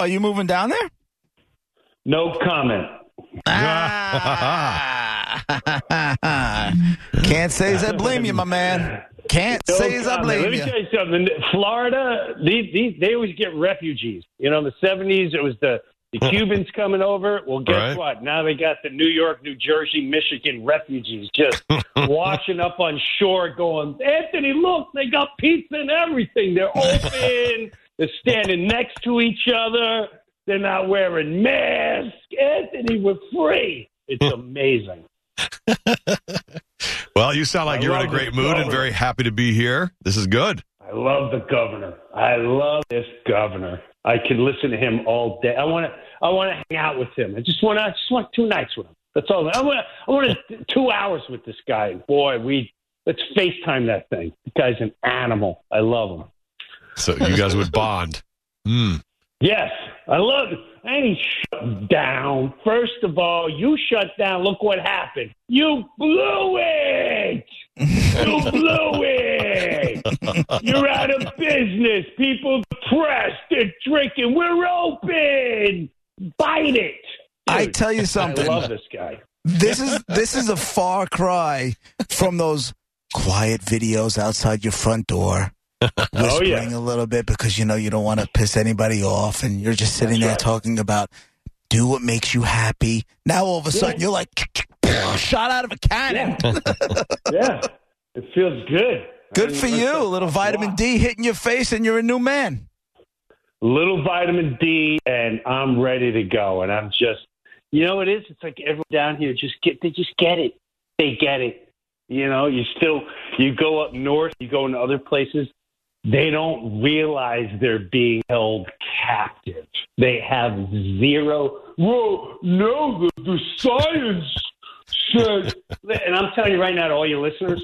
are you moving down there? No comment. Ah. Can't say as I blame you, my man. Can't No say as I blame you. Let me you. tell you something. Florida, these, these, they always get refugees. You know, in the seventies, it was the the Cubans coming over. Well, guess Right. what? Now they got the New York, New Jersey, Michigan refugees just washing up on shore, going, Anthony, look, they got pizza and everything. They're open. They're standing next to each other. They're not wearing masks. Anthony, we're free. It's hmm. amazing. Well, you sound like I you're in a great mood and very happy to be here. This is good. I love the governor. I love this governor. I can listen to him all day. I want to. I want to hang out with him. I just want to. I just want two nights with him. That's all. I want. I want two hours with this guy. Boy, we let's FaceTime that thing. The guy's an animal. I love him. So you guys would bond. Hmm. Yes, I love it. I ain't shut down. First of all, you shut down. Look what happened. You blew it. You blew it. You're out of business. People depressed. They're drinking. We're open. Bite it. I tell you something. I love this guy. This is this is a far cry from those quiet videos outside your front door. Oh, yeah. Whispering a little bit because you know you don't want to piss anybody off, and you're just sitting That's there right. talking about do what makes you happy. Now all of a sudden Yeah. you're like shot out of a cannon. Yeah, it feels good. Good I for you. A little vitamin wow. D hitting your face, and you're a new man. little vitamin D, and I'm ready to go. And I'm just, you know, what it is. It's like everyone down here just get, they just get it. They get it. You know, you still, you go up north, you go into other places. They don't realize they're being held captive. They have zero. Well, no, the, the science said, and I'm telling you right now to all your listeners,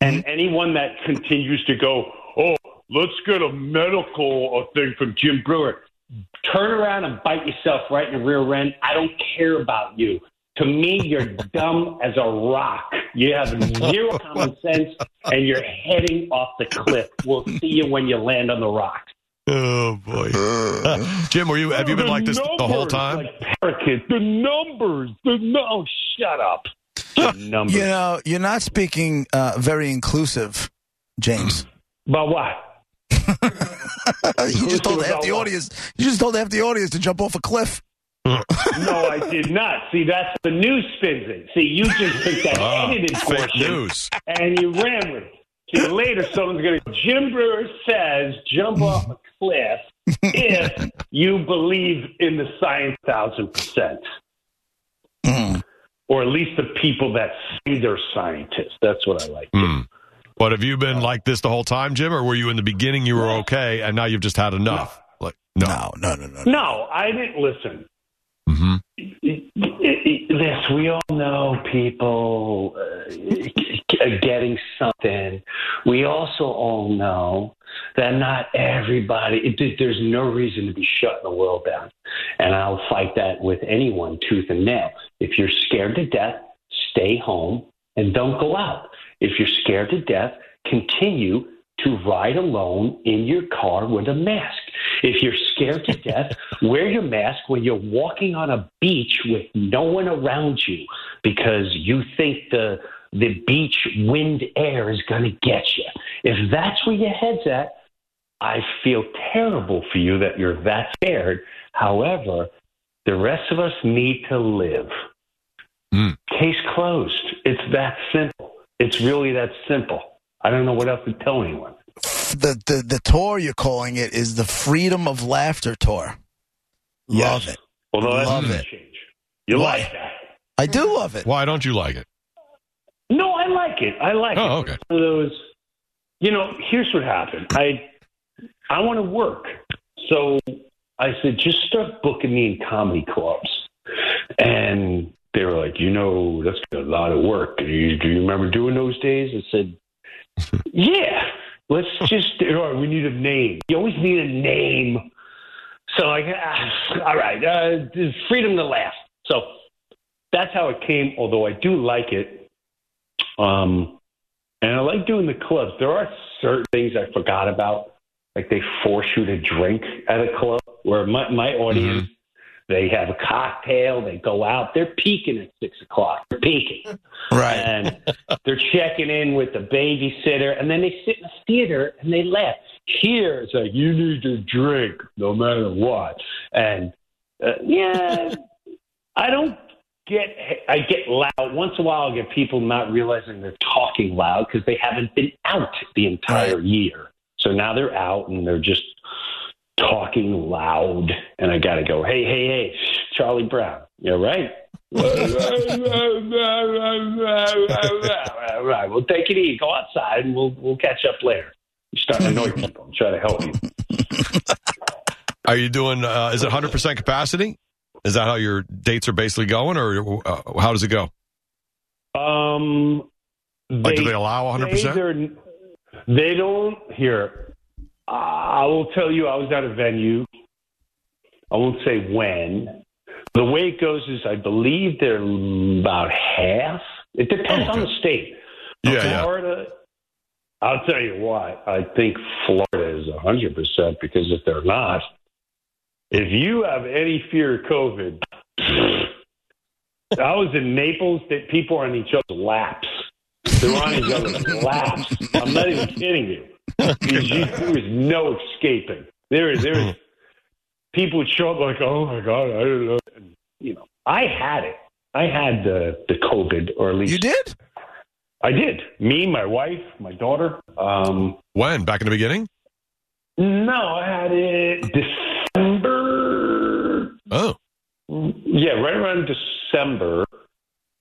and mm-hmm. anyone that continues to go, oh, let's get a medical thing from Jim Breuer. Turn around and bite yourself right in the rear end. I don't care about you. To me, you're dumb as a rock. You have zero common sense, and you're heading off the cliff. We'll see you when you land on the rock. Oh boy, Jim, were you? Have you been The like this the whole time? Like parakeets. The numbers. The no. Oh, shut up. The numbers. You know, you're not speaking uh, very inclusive, James. But what? you just told half the what? audience. You just told half the audience to jump off a cliff. No, I did not. See, that's the news spins it. See, you just took that Ah, edited portion news. and you ran with it. See, later someone's going to. Jim Breuer says jump off a cliff if you believe in the science thousand percent. Mm. Or at least the people that say they're scientists. That's what I like. Hmm. What have you been like this the whole time, Jim, or were you in the beginning? You were okay, and now you've just had enough. Like no. No, no, no, no. No, I didn't listen. This, we all know people uh, getting something. We also all know that not everybody, it, there's no reason to be shutting the world down. And I'll fight that with anyone, tooth and nail. If you're scared to death, stay home and don't go out. If you're scared to death, continue to ride alone in your car with a mask. If you're scared to death, wear your mask when you're walking on a beach with no one around you because you think the the beach wind air is going to get you. If that's where your head's at, I feel terrible for you that you're that scared. However, the rest of us need to live. Mm. Case closed. It's that simple. It's really that simple. I don't know what else to tell anyone. The, the the tour you're calling it is the Freedom of Laughter tour. Love Yes. it. Although that's Love it. change. You Why? like that? I do love it. Why don't you like it? No, I like it. I like Oh, it. okay. One of those. You know, here's what happened. I I want to work, so I said just start booking me in comedy clubs, and they were like, you know, that's a lot of work. Do you, do you remember doing those days? I said, yeah. Let's just. All right, we need a name. You always need a name. So like, ah, all right, uh, freedom to laugh. So that's how it came. Although I do like it, um, and I like doing the clubs. There are certain things I forgot about, like they force you to drink at a club. where my, my audience, they have a cocktail, they go out, they're peaking at six o'clock. They're peaking. Right. And they're checking in with the babysitter, and then they sit in the theater and they laugh. Here, it's like, you need to drink no matter what. And uh, yeah, I don't get, I get loud. Once in a while, I get people not realizing they're talking loud because they haven't been out the entire year. So now they're out and they're just talking loud. And I got to go, hey, hey, hey, Charlie Brown, you're right. Well, take it easy. Go outside, and we'll we'll catch up later. You're starting to annoy people. I'm trying to help you. Are you doing? Uh, is it 100 percent capacity? Is that how your dates are basically going, or uh, how does it go? Um, Like, do they allow 100 percent? They don't. Here, I will tell you. I was at a venue. I won't say when. The way it goes is, I believe they're about half. It depends Oh, on the state. Yeah, yeah. Florida. I'll tell you why. I think Florida is 100% because if they're not, if you have any fear of COVID, I was in Naples, that people are on each other's laps. They're on each other's laps. I'm not even kidding you. There is no escaping. There is, there is, people would show up like, oh my God, I don't know. And, you know, I had it. I had the, the COVID, or at least You did? I did. Me, my wife, my daughter. Um, When? Back in the beginning? no, I had it December. Oh, Yeah, right around December.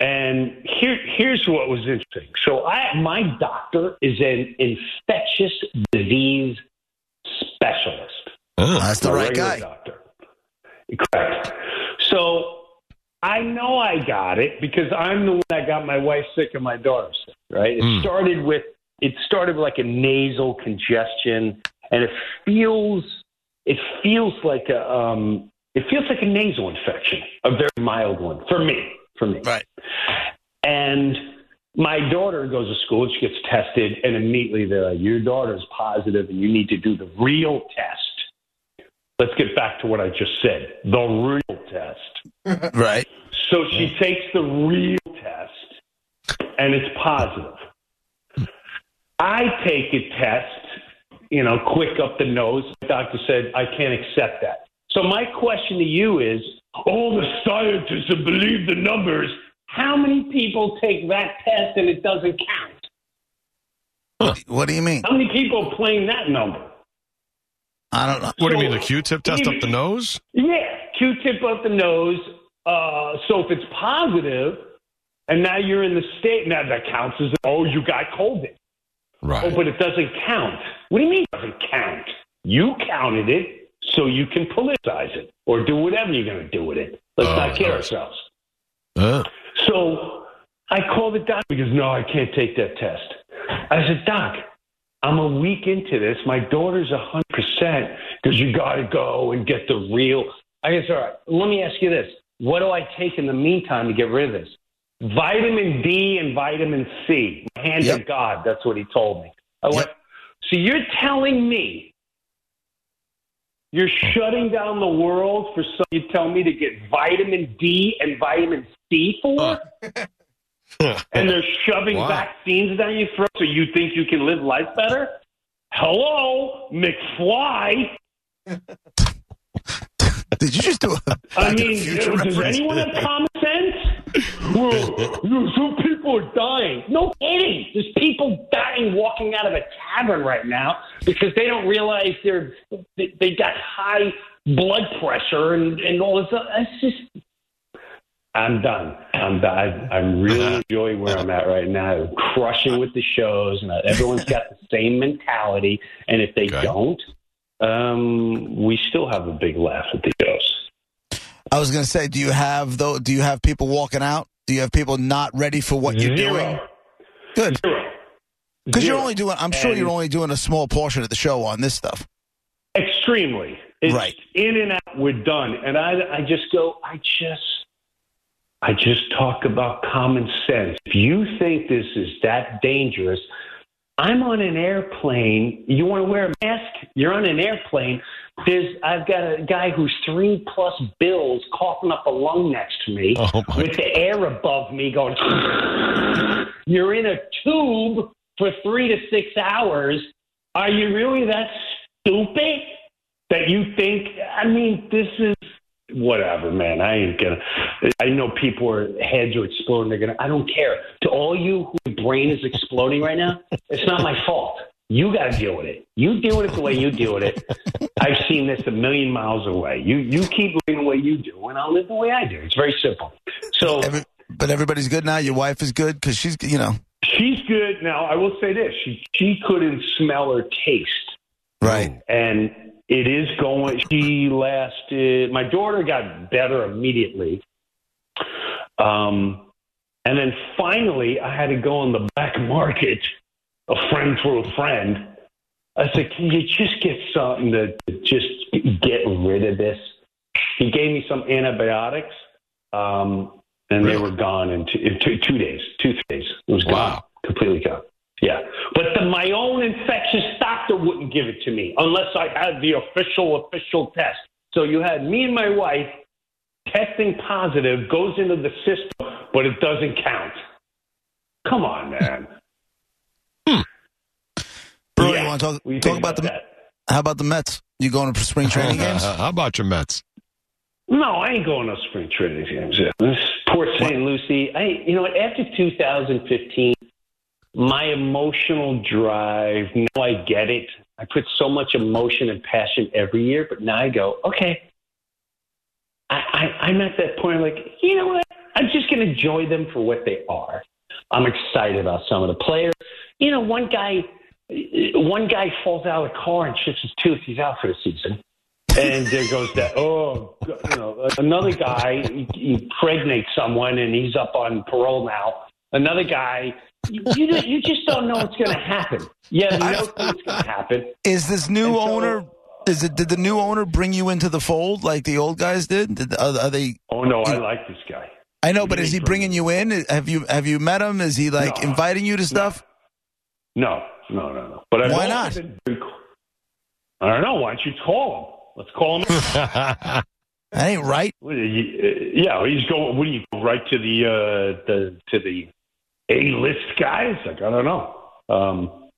And here, here's what was interesting. So, I, my doctor is an infectious disease specialist. oh. That's the right guy. Doctor. Correct. So I know I got it because I'm the one that got my wife sick and my daughter sick. Right. It Mm. started with it started with like a nasal congestion, and it feels it feels like a um, it feels like a nasal infection, a very mild one for me. For me. Right. And my daughter goes to school, she gets tested, and immediately they're like, Your daughter's positive and you need to do the real test. Let's get back to what I just said the real test. Right. So she takes the real test, and it's positive. I take a test, you know, quick up the nose. The doctor said, I can't accept that. So my question to you is all the scientists that believe the numbers, how many people take that test and it doesn't count? What do you mean? How many people are playing that number? I don't know. What do you mean, the Q-tip test up the nose? Yeah, Q-tip up the nose. Uh, so if it's positive, and now you're in the state, now that counts as oh, you got COVID. Oh, Right. but it doesn't count. What do you mean it doesn't count? You counted it, so you can politicize it or do whatever you're going to do with it. Let's Oh, not kid ourselves. Uh, So I called the doctor because no, I can't take that test. I said, Doc, I'm a week into this. My daughter's hundred percent because you got to go and get the real. I guess all right. Let me ask you this: What do I take in the meantime to get rid of this? Vitamin D and vitamin C. My hand Yep. to God. That's what he told me. I went. So you're telling me you're shutting down the world for some? You tell me to get vitamin D and vitamin C for? and they're shoving Wow. vaccines down your throat so you think you can live life better? Hello, McFly. Did you just do a Back I to the mean, Future does reference? anyone have common sense? Well, you know, some people are dying. No kidding. There's people dying walking out of a tavern right now because they don't realize they're they, they got high blood pressure and and all this. other- It's just. I'm done. I'm done. I, I really enjoying where I'm at right now. I'm crushing with the shows, and everyone's got the same mentality. And if they Okay. don't, um, we still have a big laugh at the shows. I was going to say, do you have though? Do you have people walking out? Do you have people not ready for what you're Zero. doing? Good, because you're only doing. I'm sure And- you're only doing a small portion of the show on this stuff. extremely. It's Right. in and out. We're done. And I, I just go. I just, I just talk about common sense. If you think this is that dangerous, I'm on an airplane. You want to wear a mask? You're on an airplane. There's I've got a guy who's three plus bills coughing up a lung next to me Oh, with the air above me going. You're in a tube for three to six hours. Are you really that stupid that you think? I mean, this is whatever, man. I ain't gonna. I know people are heads are exploding. They're gonna. I don't care. To all you whose brain is exploding right now, it's not my fault. You got to deal with it. You deal with it the way you deal with it. I've seen this a million miles away. You you keep living the way you do, and I'll live the way I do. It's very simple. So Every, but everybody's good now. Your wife is good because she's, you know, she's good now. I will say this: she she couldn't smell or taste. right. and it is going. She lasted. My daughter got better immediately, um, and then finally, I had to go on the black market. A friend through a friend. I said, "Can you just get something to to just get rid of this?" He gave me some antibiotics, um, and they were gone in two, in two, two days. Two days. It was gone, Wow. completely gone. Yeah, but the, my own infectious doctor wouldn't give it to me unless I had the official official test. So you had me and my wife testing positive goes into the system, but it doesn't count. Come on, man. Hmm. Bro, Yeah. you want to talk, What do you talk think about the that? how about the Mets? You going to spring training games? How about your Mets? No, I ain't going to spring training games. This Port St. Lucie. I, you know, after 2015, my emotional drive. No, I get it. I put so much emotion and passion every year, but now I go, okay. I, I, I'm at that point, I'm like, you know what? I'm just going to enjoy them for what they are. I'm excited about some of the players. You know, one guy, one guy falls out of the car and chips his tooth. He's out for the season and there goes that. Oh, you know, another guy he impregnates someone and he's up on parole now. Another guy, you you, you just don't know what's going to happen. Yeah, no clue what's going to happen. Is this new so- owner? Is it? Did the new owner bring you into the fold like the old guys did? did are, are they? Oh no, I like this guy. I know, but What is he bringing you in? Have you have you met him? Is he like No. inviting you to stuff? No, no, no, no. But I've Why not? been I don't know. Why don't you call him? Let's call him. That ain't right. What are you- uh, yeah, he's going. What do you go right to the uh, the to the A list guys? Like I don't know. Um,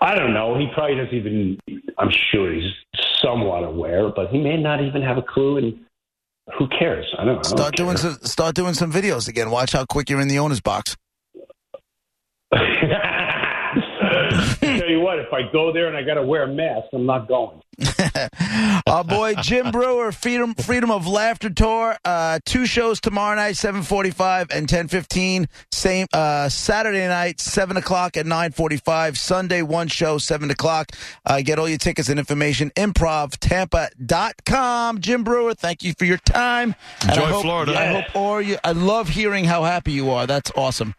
I don't know. He probably doesn't even. I'm sure he's somewhat aware, but he may not even have a clue. And who cares? I don't. Don't Start doing some. Start doing some videos again. Watch how quick you're in the owner's box. Tell you what, if I go there and I got to wear a mask, I'm not going. Our boy Jim Breuer, Freedom Freedom of Laughter tour. Uh, two shows tomorrow night, seven forty-five and ten fifteen. Same uh, Saturday night, seven o'clock and nine forty-five. Sunday, one show, seven o'clock. Uh, get all your tickets and information. ImprovTampa.com. Jim Breuer, thank you for your time. And Enjoy I hope, Florida. I hope or you. I love hearing how happy you are. That's awesome.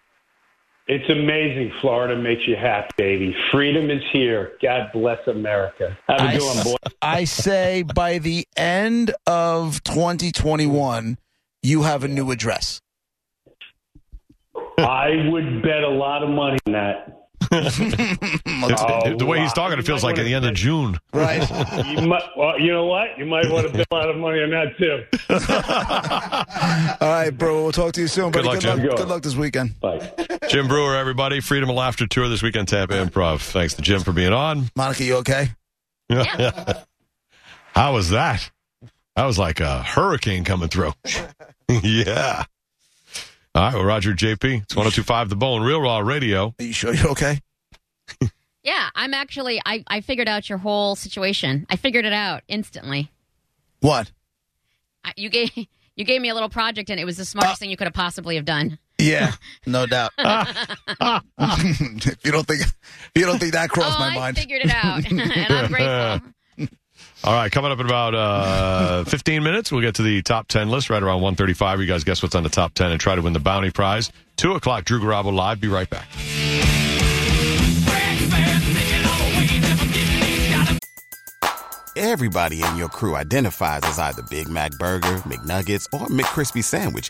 It's amazing. Florida makes you happy, baby. Freedom is here. God bless America. Have a I, good one, boy. I say by the end of 2021, you have a new address. I would bet a lot of money on that. Oh, the way he's oh, talking, it feels like at the end of June. Right. You might, well, you know what? You might want to bet a lot of money on that too. All right, bro. We'll talk to you soon. Good buddy. luck, good, luck, good luck this weekend. Bye. Jim Breuer, everybody. Freedom of Laughter Tour this weekend, Tampa Improv. Thanks to Jim for being on. Monica, you okay? Yeah. How was that? That was like a hurricane coming through. yeah. All right, well, Roger JP. It's 1025 The Bone, Real Raw Radio. Are you sure you're okay? Yeah, I'm actually. I, I figured out your whole situation. I figured it out instantly. What? I, you gave you gave me a little project, and it was the smartest Uh, thing you could have possibly have done. Yeah, no doubt. if you don't think, if you don't think that crossed oh, my I mind. figured it out, and I'm grateful. All right, coming up in about uh, 15 minutes, we'll get to the top 10 list right around 135. You guys guess what's on the top 10 and try to win the bounty prize. 2 o'clock, Drew Garabo live. Be right back. Everybody in your crew identifies as either Big Mac Burger, McNuggets, or McCrispy Sandwich.